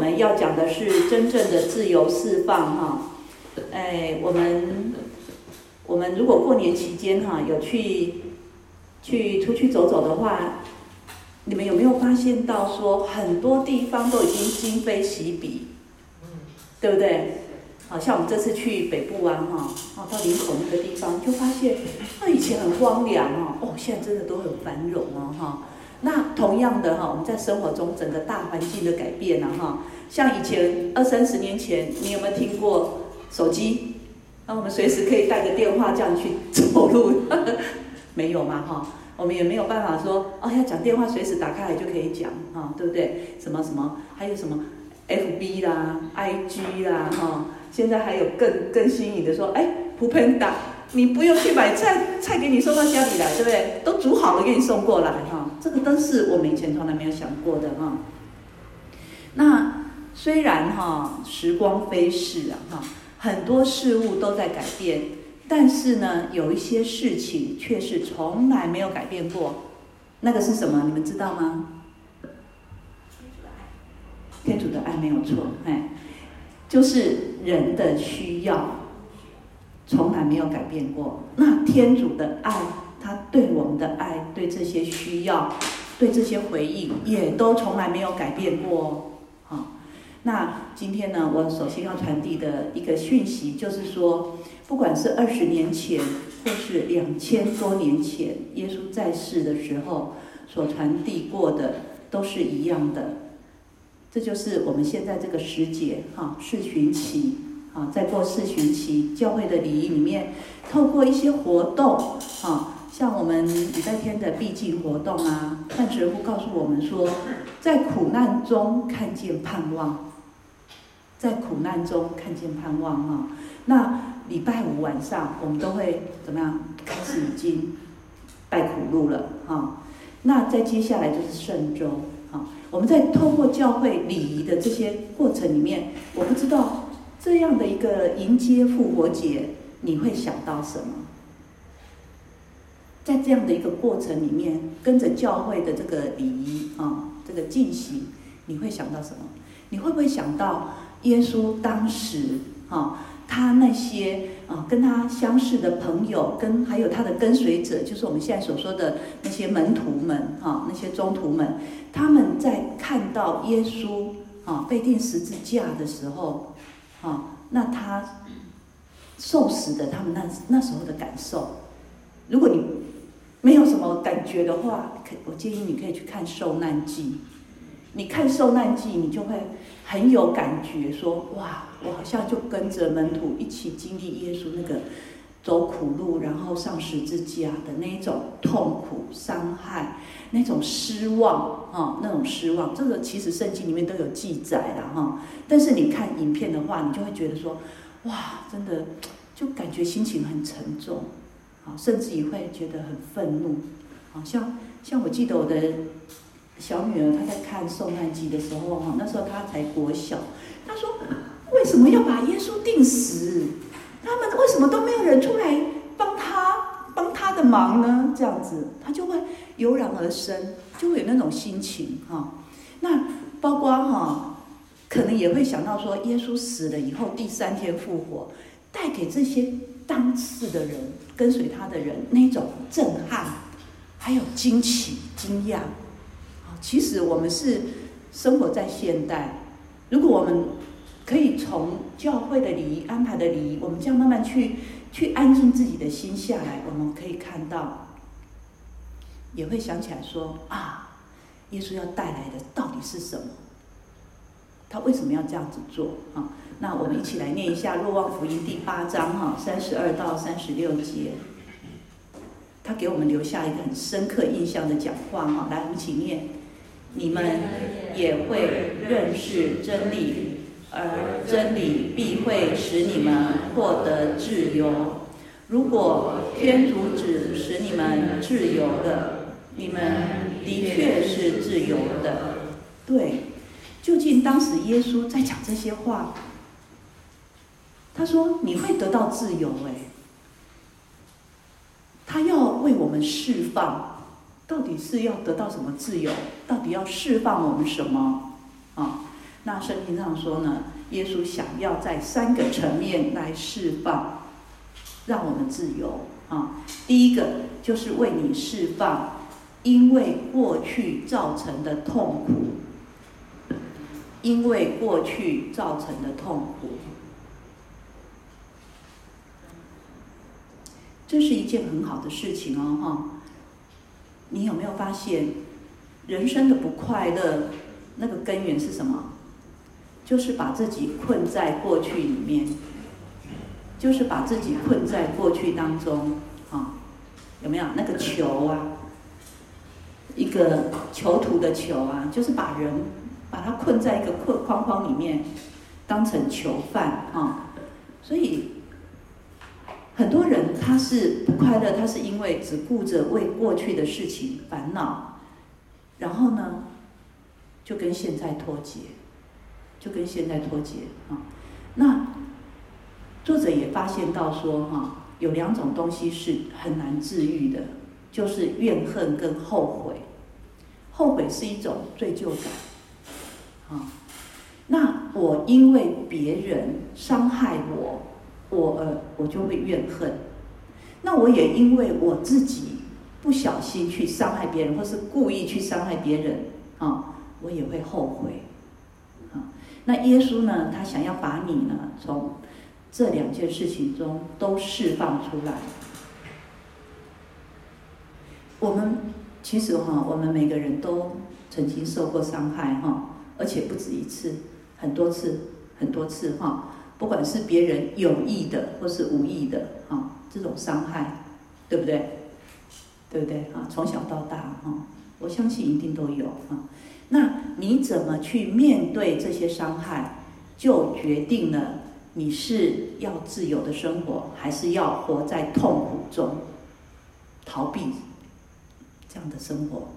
我们要讲的是真正的自由释放哈。哎，我们我们如果过年期间哈有去去出去走走的话，你们有没有发现到说很多地方都已经今非昔比，对不对？好像我们这次去北部湾哈，哦，到林口那个地方，就发现那以前很荒凉哦，哦，现在真的都很繁荣哦哈。那同样的哈，我们在生活中整个大环境的改变了哈，像以前二三十年前，你有没有听过手机？那我们随时可以带个电话这样去走路，没有嘛哈？我们也没有办法说哦，要讲电话随时打开来就可以讲哈，对不对？什么什么，还有什么 FB 啦、IG 啦哈。现在还有更更新颖的说，哎，普喷达，你不用去买菜，菜给你送到家里来，对不对？都煮好了给你送过来，哈，这个都是我们以前从来没有想过的，哈。那虽然哈时光飞逝啊，哈，很多事物都在改变，但是呢，有一些事情却是从来没有改变过。那个是什么？你们知道吗？天主的爱，天主的爱没有错，哎。就是人的需要，从来没有改变过。那天主的爱，他对我们的爱，对这些需要，对这些回应，也都从来没有改变过。好，那今天呢，我首先要传递的一个讯息，就是说，不管是二十年前，或是两千多年前，耶稣在世的时候所传递过的，都是一样的。这就是我们现在这个时节，哈，四旬期，啊，在过四旬期，教会的礼仪里面，透过一些活动，啊，像我们礼拜天的避静活动啊，范神父告诉我们说，在苦难中看见盼望，在苦难中看见盼望，哈，那礼拜五晚上我们都会怎么样？开始已经拜苦路了，哈，那再接下来就是圣周啊。我们在透过教会礼仪的这些过程里面，我不知道这样的一个迎接复活节，你会想到什么？在这样的一个过程里面，跟着教会的这个礼仪啊，这个进行，你会想到什么？你会不会想到耶稣当时啊？他那些啊，跟他相识的朋友，跟还有他的跟随者，就是我们现在所说的那些门徒们，哈，那些宗徒们，他们在看到耶稣啊被钉十字架的时候，啊，那他受死的他们那那时候的感受，如果你没有什么感觉的话，可我建议你可以去看《受难记》，你看《受难记》，你就会很有感觉，说哇。我好像就跟着门徒一起经历耶稣那个走苦路，然后上十字架的那种痛苦、伤害，那种失望啊，那种失望，这个其实圣经里面都有记载了哈。但是你看影片的话，你就会觉得说，哇，真的就感觉心情很沉重，甚至也会觉得很愤怒，好像像我记得我的小女儿她在看《受难记》的时候哈，那时候她才国小，她说。为什么要把耶稣钉死？他们为什么都没有人出来帮他帮他的忙呢？这样子，他就会油然而生，就会有那种心情哈。那包括哈，可能也会想到说，耶稣死了以后第三天复活，带给这些当时的人、跟随他的人那种震撼，还有惊奇、惊讶啊。其实我们是生活在现代，如果我们可以从教会的礼仪安排的礼仪，我们这样慢慢去去安静自己的心下来，我们可以看到，也会想起来说啊，耶稣要带来的到底是什么？他为什么要这样子做啊？那我们一起来念一下《若望福音》第八章哈，三十二到三十六节，他给我们留下一个很深刻印象的讲话哈，来，我们一起念，你们也会认识真理。而真理必会使你们获得自由。如果天主子使你们自由的，你们的确是自由的。对，究竟当时耶稣在讲这些话，他说你会得到自由。哎，他要为我们释放，到底是要得到什么自由？到底要释放我们什么？啊？那圣经上说呢，耶稣想要在三个层面来释放，让我们自由啊。第一个就是为你释放，因为过去造成的痛苦，因为过去造成的痛苦，这是一件很好的事情哦，哈。你有没有发现，人生的不快乐，那个根源是什么？就是把自己困在过去里面，就是把自己困在过去当中啊，有没有那个囚啊？一个囚徒的囚啊，就是把人把他困在一个困框框里面，当成囚犯啊。所以很多人他是不快乐，他是因为只顾着为过去的事情烦恼，然后呢，就跟现在脱节。就跟现在脱节啊，那作者也发现到说哈，有两种东西是很难治愈的，就是怨恨跟后悔。后悔是一种罪疚感，啊，那我因为别人伤害我，我呃我就会怨恨。那我也因为我自己不小心去伤害别人，或是故意去伤害别人啊，我也会后悔。啊那耶稣呢？他想要把你呢，从这两件事情中都释放出来。我们其实哈，我们每个人都曾经受过伤害哈，而且不止一次，很多次，很多次哈。不管是别人有意的或是无意的啊，这种伤害，对不对？对不对啊？从小到大哈，我相信一定都有啊。那你怎么去面对这些伤害，就决定了你是要自由的生活，还是要活在痛苦中，逃避这样的生活？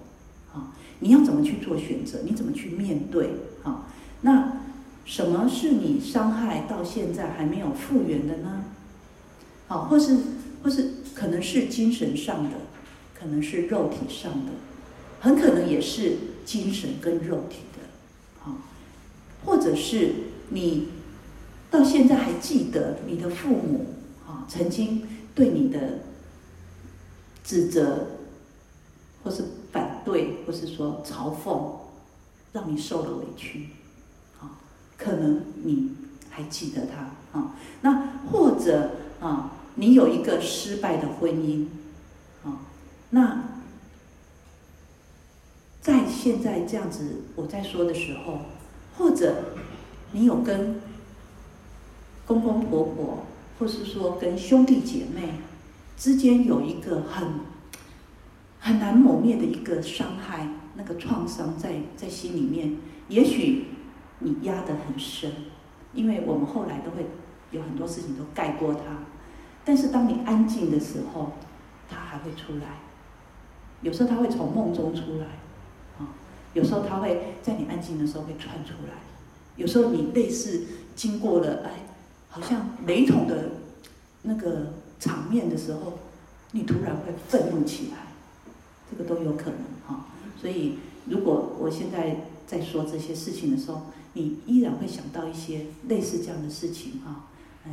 啊，你要怎么去做选择？你怎么去面对？啊，那什么是你伤害到现在还没有复原的呢？好，或是或是可能是精神上的，可能是肉体上的。很可能也是精神跟肉体的，啊，或者是你到现在还记得你的父母啊曾经对你的指责，或是对，或是说嘲讽，让你受了委屈，啊，可能你还记得他啊，那或者啊，你有一个失败的婚姻，啊，那。在现在这样子我在说的时候，或者你有跟公公婆婆，或是说跟兄弟姐妹之间有一个很很难磨灭的一个伤害，那个创伤在在心里面，也许你压得很深，因为我们后来都会有很多事情都盖过它，但是当你安静的时候，它还会出来，有时候它会从梦中出来。啊有时候它会在你安静的时候会窜出来，有时候你类似经过了哎，好像雷同的那个场面的时候，你突然会愤怒起来，这个都有可能哈。所以如果我现在在说这些事情的时候，你依然会想到一些类似这样的事情哈。哎，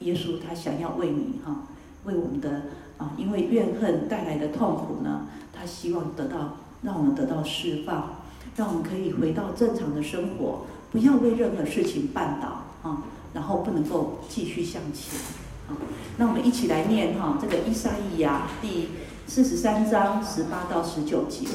耶稣他想要为你哈，为我们的啊，因为怨恨带来的痛苦呢，他希望得到。让我们得到释放，让我们可以回到正常的生活，不要为任何事情绊倒啊，然后不能够继续向前啊。那我们一起来念哈，这个《以赛亚》第四十三章十八到十九节。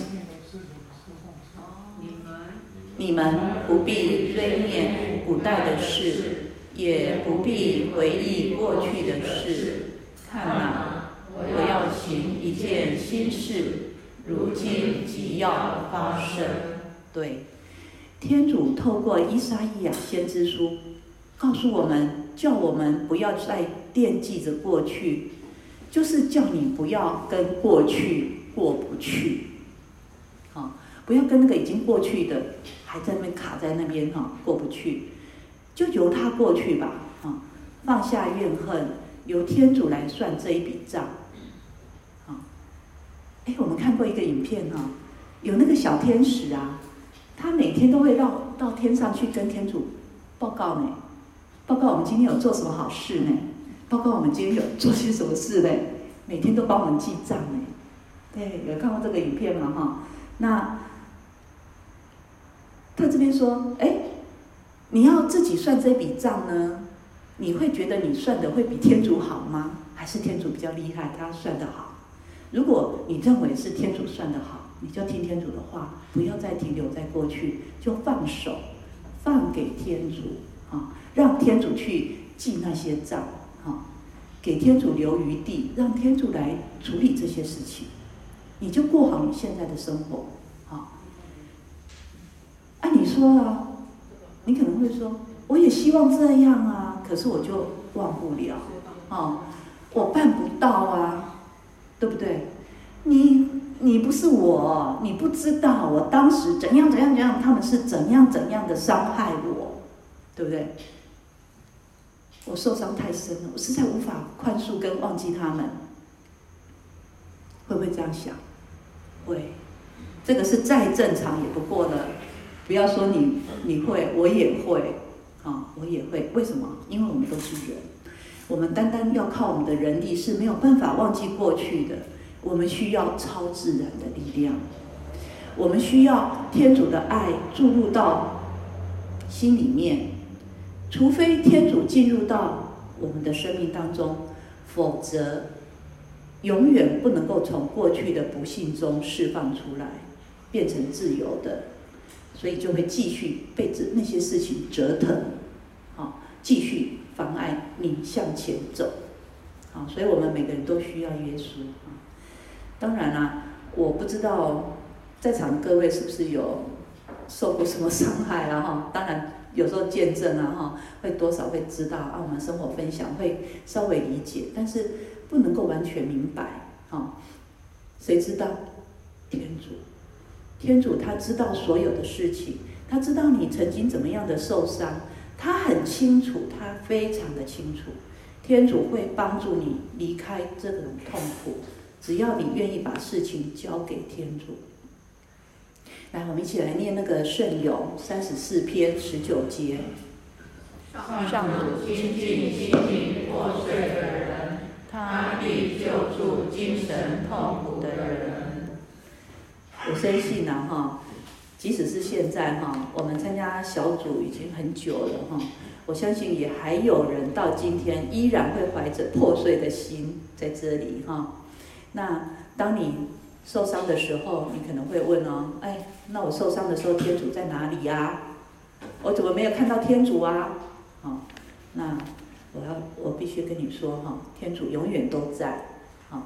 你们不必追念古代的事，也不必回忆过去的事。看哪，我要行一件新事。如今即要发生，对，天主透过伊撒伊亚先知书告诉我们，叫我们不要再惦记着过去，就是叫你不要跟过去过不去，啊，不要跟那个已经过去的还在那边卡在那边哈过不去，就由他过去吧，啊，放下怨恨，由天主来算这一笔账。啊哎，我们看过一个影片哈，有那个小天使啊，他每天都会到到天上去跟天主报告呢，报告我们今天有做什么好事呢？包括我们今天有做些什么事呢？每天都帮我们记账呢。对，有看过这个影片吗？哈，那他这边说，哎，你要自己算这笔账呢？你会觉得你算的会比天主好吗？还是天主比较厉害，他算得好？如果你认为是天主算得好，你就听天主的话，不要再停留在过去，就放手，放给天主啊，让天主去记那些账，给天主留余地，让天主来处理这些事情，你就过好你现在的生活啊。按你说啊，你可能会说，我也希望这样啊。可是我就忘不了，哦，我办不到啊，对不对？你你不是我，你不知道我当时怎样怎样怎样，他们是怎样怎样的伤害我，对不对？我受伤太深了，我实在无法宽恕跟忘记他们，会不会这样想？会，这个是再正常也不过的。不要说你你会，我也会。啊，我也会。为什么？因为我们都是人，我们单单要靠我们的人力是没有办法忘记过去的。我们需要超自然的力量，我们需要天主的爱注入到心里面。除非天主进入到我们的生命当中，否则永远不能够从过去的不幸中释放出来，变成自由的。所以就会继续被这那些事情折腾，好，继续妨碍你向前走，好，所以我们每个人都需要耶稣啊。当然啦，我不知道在场各位是不是有受过什么伤害啊？哈，当然有时候见证啊，哈，会多少会知道啊，我们生活分享会稍微理解，但是不能够完全明白，啊，谁知道？天主。天主他知道所有的事情，他知道你曾经怎么样的受伤，他很清楚，他非常的清楚。天主会帮助你离开这种痛苦，只要你愿意把事情交给天主。来，我们一起来念那个圣咏三十四篇十九节。上主亲近心灵破碎的人，他必救助精神痛苦的人。我深信呐，哈，即使是现在哈，我们参加小组已经很久了哈，我相信也还有人到今天依然会怀着破碎的心在这里哈。那当你受伤的时候，你可能会问哦，哎，那我受伤的时候，天主在哪里呀？我怎么没有看到天主啊？好，那我要我必须跟你说哈，天主永远都在。好，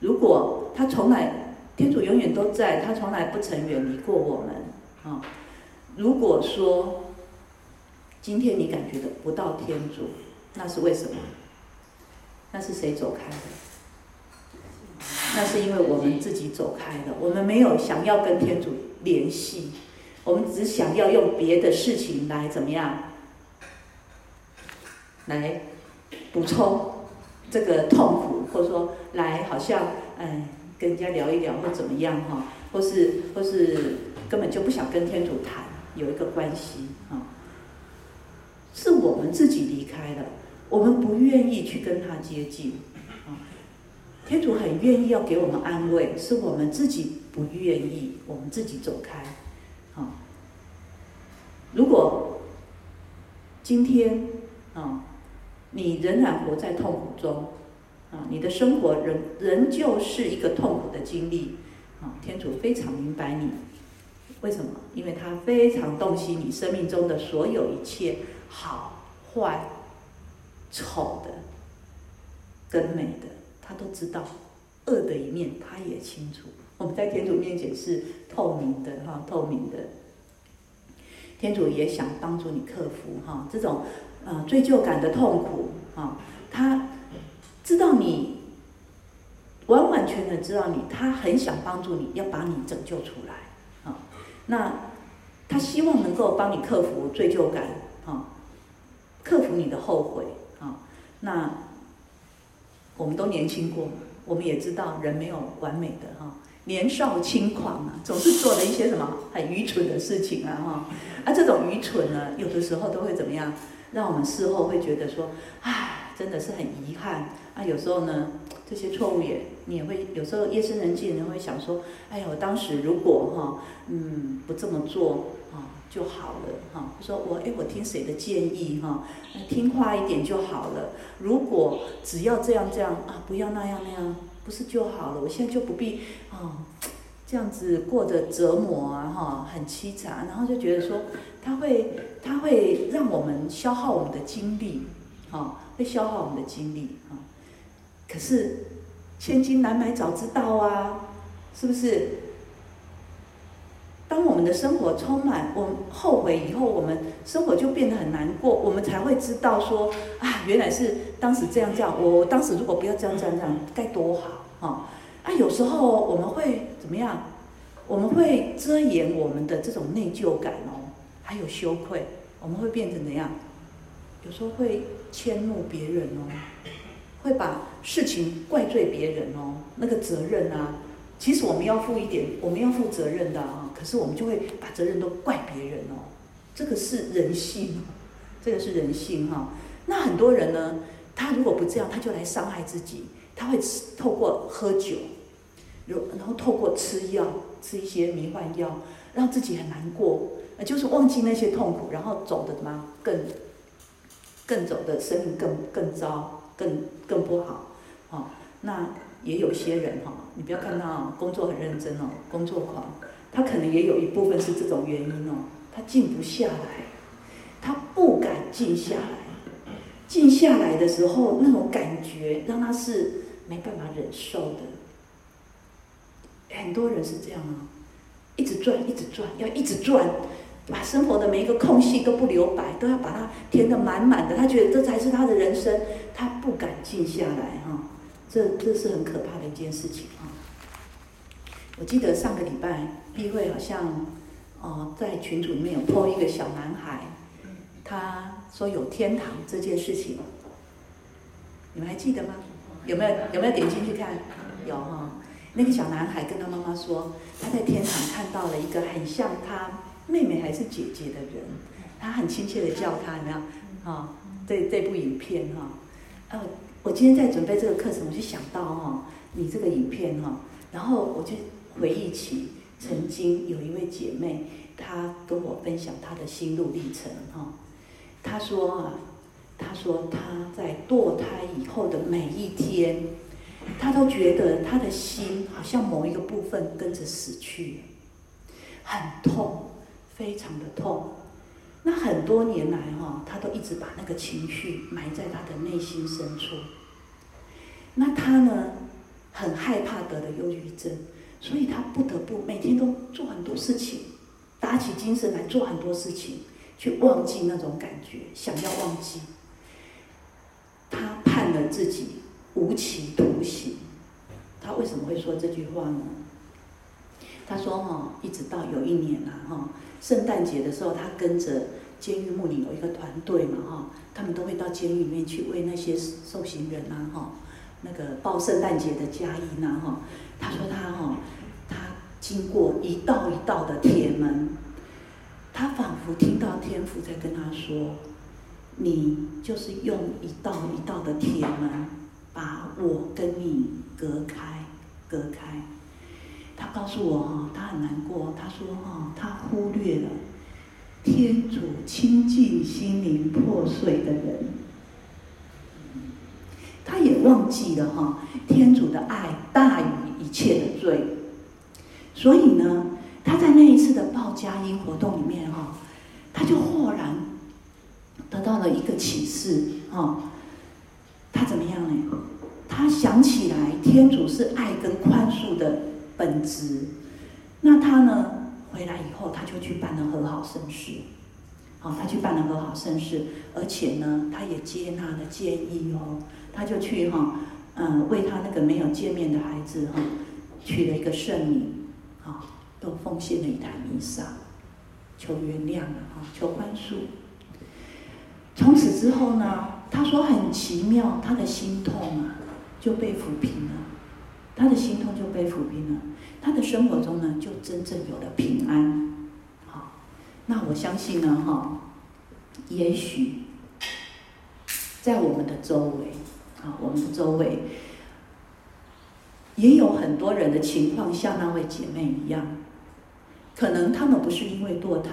如果他从来。天主永远都在，他从来不曾远离过我们。啊，如果说今天你感觉的不到天主，那是为什么？那是谁走开的？那是因为我们自己走开了。我们没有想要跟天主联系，我们只想要用别的事情来怎么样？来补充这个痛苦，或者说来好像嗯。跟人家聊一聊或怎么样哈，或是或是根本就不想跟天主谈有一个关系哈，是我们自己离开了，我们不愿意去跟他接近。天主很愿意要给我们安慰，是我们自己不愿意，我们自己走开啊。如果今天啊，你仍然活在痛苦中。啊，你的生活仍仍旧是一个痛苦的经历，啊，天主非常明白你，为什么？因为他非常洞悉你生命中的所有一切好坏、丑的跟美的，他都知道，恶的一面他也清楚。我们在天主面前是透明的，哈，透明的。天主也想帮助你克服哈这种呃罪疚感的痛苦，啊，他。知道你完完全全知道你，他很想帮助你，要把你拯救出来啊。那他希望能够帮你克服罪疚感啊，克服你的后悔啊。那我们都年轻过，我们也知道人没有完美的哈，年少轻狂啊，总是做了一些什么很愚蠢的事情啊哈。啊，这种愚蠢呢，有的时候都会怎么样，让我们事后会觉得说，唉，真的是很遗憾。啊，有时候呢，这些错误也你也会有时候夜深人静，人会想说，哎呀，我当时如果哈，嗯，不这么做啊就好了哈。说我哎，我听谁的建议哈，听话一点就好了。如果只要这样这样啊，不要那样那样。不是就好了？我现在就不必啊，这样子过着折磨啊，哈，很凄惨。然后就觉得说，他会，他会让我们消耗我们的精力，哈，会消耗我们的精力，啊。可是千金难买早知道啊，是不是？当我们的生活充满我们后悔以后，我们生活就变得很难过，我们才会知道说啊，原来是当时这样这样。我当时如果不要这样这样这样，该多好啊！啊，有时候我们会怎么样？我们会遮掩我们的这种内疚感哦，还有羞愧，我们会变成怎样？有时候会迁怒别人哦，会把事情怪罪别人哦，那个责任啊。其实我们要负一点，我们要负责任的啊。可是我们就会把责任都怪别人哦，这个是人性，这个是人性哈。那很多人呢，他如果不这样，他就来伤害自己。他会透过喝酒，如然后透过吃药，吃一些迷幻药，让自己很难过，就是忘记那些痛苦，然后走的什么更更走的生命更更糟，更更不好哦。那也有些人哈。你不要看他工作很认真哦，工作狂，他可能也有一部分是这种原因哦，他静不下来，他不敢静下来，静下来的时候那种感觉让他是没办法忍受的。很多人是这样啊，一直转，一直转，要一直转，把生活的每一个空隙都不留白，都要把它填得满满的。他觉得这才是他的人生，他不敢静下来哈。这这是很可怕的一件事情啊！我记得上个礼拜碧慧好像哦在群组里面有 po 一个小男孩，他说有天堂这件事情，你们还记得吗？有没有有没有点进去看？有哈，那个小男孩跟他妈妈说，他在天堂看到了一个很像他妹妹还是姐姐的人，他很亲切的叫她，有没有？啊，这这部影片哈，呃。我今天在准备这个课程，我就想到哈，你这个影片哈，然后我就回忆起曾经有一位姐妹，她跟我分享她的心路历程哈。她说啊，她说她在堕胎以后的每一天，她都觉得她的心好像某一个部分跟着死去，很痛，非常的痛。那很多年来哈，他都一直把那个情绪埋在他的内心深处。那他呢，很害怕得了忧郁症，所以他不得不每天都做很多事情，打起精神来做很多事情，去忘记那种感觉，想要忘记。他判了自己无期徒刑。他为什么会说这句话呢？他说：“哈，一直到有一年呐，哈，圣诞节的时候，他跟着监狱牧灵有一个团队嘛，哈，他们都会到监狱里面去为那些受刑人呐，哈。”那个报圣诞节的佳音呐，哈，他说他哈，他经过一道一道的铁门，他仿佛听到天父在跟他说：“你就是用一道一道的铁门，把我跟你隔开，隔开。”他告诉我哈，他很难过，他说哈，他忽略了天主亲近心灵破碎的人。他也忘记了哈，天主的爱大于一切的罪，所以呢，他在那一次的报佳音活动里面哈，他就豁然得到了一个启示哈，他怎么样呢？他想起来天主是爱跟宽恕的本质，那他呢，回来以后他就去办了和好圣事，好，他去办了和好圣事，而且呢，他也接纳了建议哦。他就去哈，嗯，为他那个没有见面的孩子哈，取了一个圣名，啊，都奉献了一台弥撒，求原谅啊哈，求宽恕。从此之后呢，他说很奇妙，他的心痛啊就被抚平了，他的心痛就被抚平了，他的生活中呢就真正有了平安。好，那我相信呢，哈，也许在我们的周围，啊，我们的周围也有很多人的情况像那位姐妹一样，可能他们不是因为堕胎，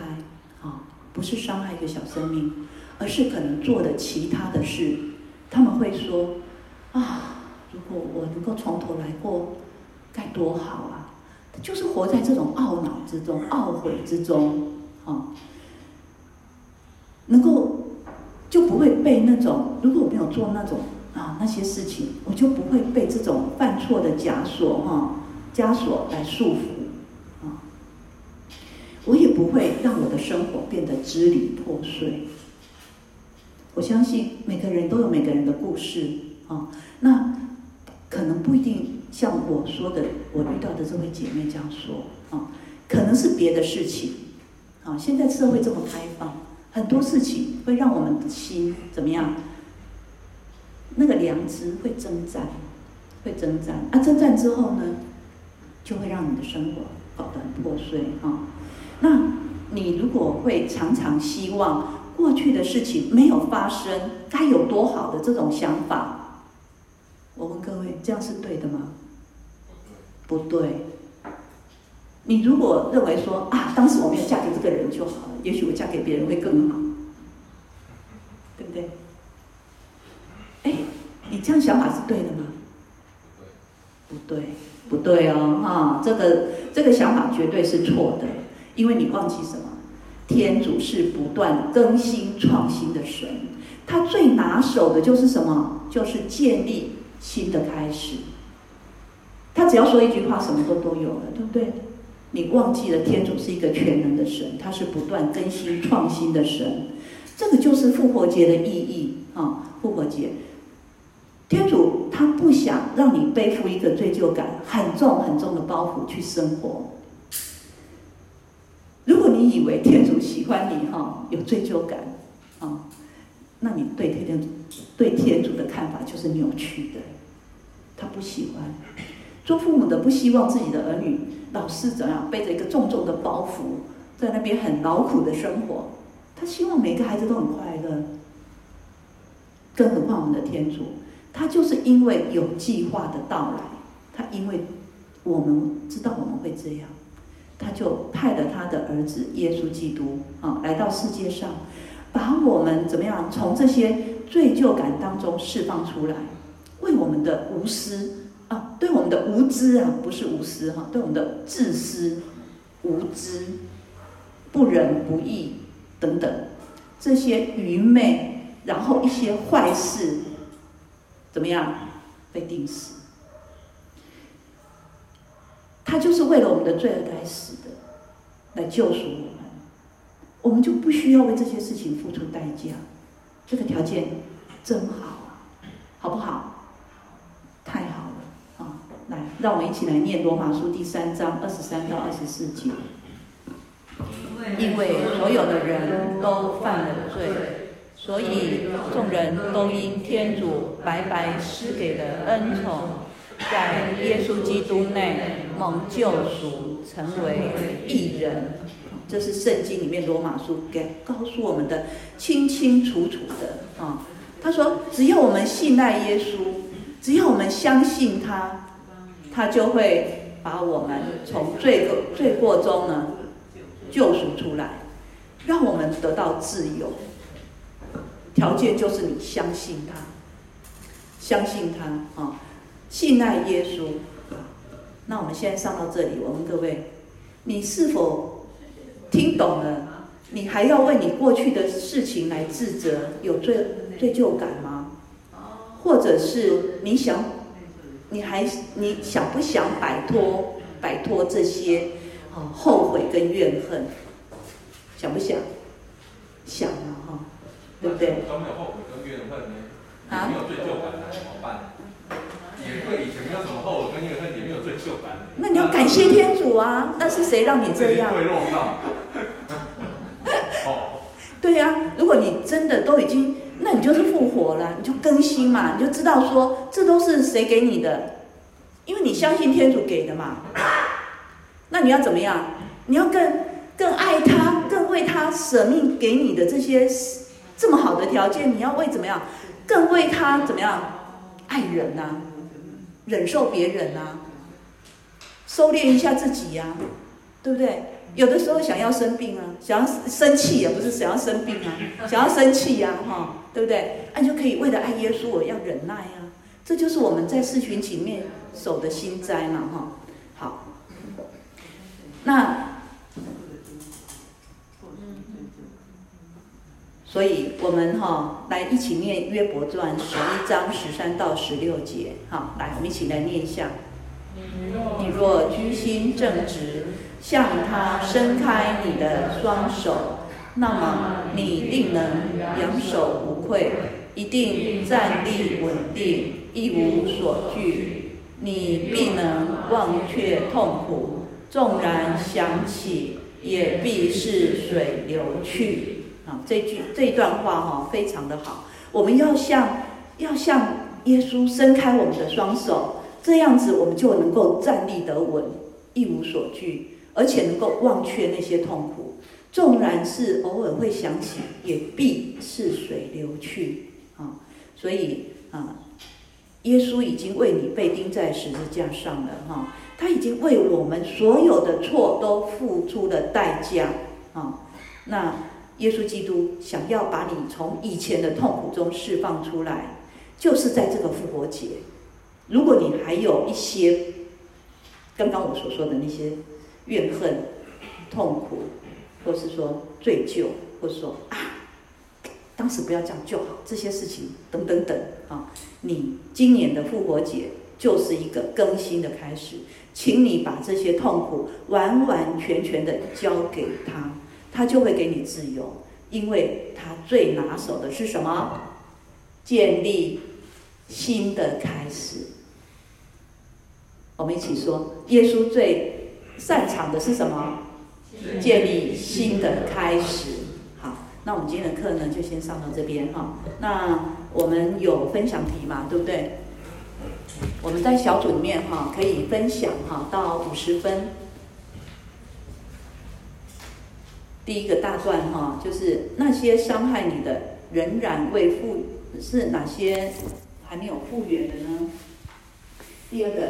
啊，不是伤害一个小生命，而是可能做的其他的事，他们会说，啊。如果我能够从头来过，该多好啊！就是活在这种懊恼之中、懊悔之中，啊，能够就不会被那种如果我没有做那种啊那些事情，我就不会被这种犯错的枷锁哈枷锁来束缚啊，我也不会让我的生活变得支离破碎。我相信每个人都有每个人的故事啊，那。可能不一定像我说的，我遇到的这位姐妹这样说啊，可能是别的事情啊。现在社会这么开放，很多事情会让我们的心怎么样？那个良知会征战，会征战啊！征战之后呢，就会让你的生活搞得很破碎啊。那你如果会常常希望过去的事情没有发生，该有多好的这种想法。我问各位，这样是对的吗？不对。你如果认为说啊，当时我没有嫁给这个人就好了，也许我嫁给别人会更好，对不对？哎，你这样想法是对的吗？不对，不对哦，哈，这个这个想法绝对是错的，因为你忘记什么？天主是不断更新创新的神，他最拿手的就是什么？就是建立。新的开始，他只要说一句话，什么都都有了，对不对？你忘记了天主是一个全能的神，他是不断更新创新的神，这个就是复活节的意义啊！复活节，天主他不想让你背负一个罪疚感很重很重的包袱去生活。如果你以为天主喜欢你哈，有罪疚感啊，那你对天主对天主的看法就是扭曲的。他不喜欢做父母的，不希望自己的儿女老是怎样背着一个重重的包袱，在那边很劳苦的生活。他希望每个孩子都很快乐。更何况我们的天主，他就是因为有计划的到来，他因为我们知道我们会这样，他就派了他的儿子耶稣基督啊来到世界上，把我们怎么样从这些罪疚感当中释放出来。为我们的无私啊，对我们的无知啊，不是无私哈，对我们的自私、无知、不仁不义等等这些愚昧，然后一些坏事，怎么样被定死？他就是为了我们的罪而该死的，来救赎我们，我们就不需要为这些事情付出代价。这个条件真好，好不好？让我们一起来念罗马书第三章二十三到二十四节。因为所有的人都犯了罪，所以众人都因天主白白施给的恩宠，在耶稣基督内蒙救赎，成为义人。这是圣经里面罗马书给告诉我们的清清楚楚的啊！他说，只要我们信赖耶稣。只要我们相信他，他就会把我们从罪过罪过中呢救赎出来，让我们得到自由。条件就是你相信他，相信他啊，信赖耶稣。那我们现在上到这里，我问各位，你是否听懂了？你还要为你过去的事情来自责，有罪罪疚感吗？或者是你想，你还你想不想摆脱摆脱这些啊后悔跟怨恨？想不想？想啊哈，对不对？都没有后悔跟怨恨呢？啊？没有罪疚感怎么办？也会以前没有什么后悔跟怨恨，也没有罪疚感。那你要感谢天主啊！那是谁让你这样？会落到。对呀，如果你真的都已经。那你就是复活了，你就更新嘛，你就知道说这都是谁给你的，因为你相信天主给的嘛。那你要怎么样？你要更更爱他，更为他舍命给你的这些这么好的条件，你要为怎么样？更为他怎么样？爱人呐、忍受别人呐、收敛一下自己呀、对不对？有的时候想要生病啊，想要生气也不是想要生病啊，想要生气呀，哈，对不对？那、啊、就可以为了爱耶稣，我要忍耐啊，这就是我们在四旬期里面守的心斋嘛，哈。好，那，所以我们哈来一起念约伯传十一章十三到十六节，好，来我们一起来念一下。你若居心正直。向他伸开你的双手，那么你定能仰首无愧，一定站立稳定，一无所惧。你必能忘却痛苦，纵然想起，也必是水流去。啊，这句这段话哈非常的好。我们要向要向耶稣伸开我们的双手，这样子我们就能够站立得稳，一无所惧。而且能够忘却那些痛苦，纵然是偶尔会想起，也必似水流去啊！所以啊，耶稣已经为你被钉在十字架上了哈，他已经为我们所有的错都付出了代价啊！那耶稣基督想要把你从以前的痛苦中释放出来，就是在这个复活节。如果你还有一些刚刚我所说的那些。怨恨、痛苦，或是说罪疚，或是说啊，当时不要这样就好，这些事情等等等啊，你今年的复活节就是一个更新的开始，请你把这些痛苦完完全全的交给他，他就会给你自由，因为他最拿手的是什么？建立新的开始。我们一起说，耶稣最。擅长的是什么？建立新的开始。好，那我们今天的课呢，就先上到这边哈。那我们有分享题嘛，对不对？我们在小组里面哈，可以分享哈到五十分。第一个大段哈，就是那些伤害你的仍然未复，是哪些还没有复原的呢？第二个。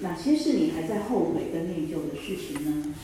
哪些是你还在后悔跟内疚的事情呢？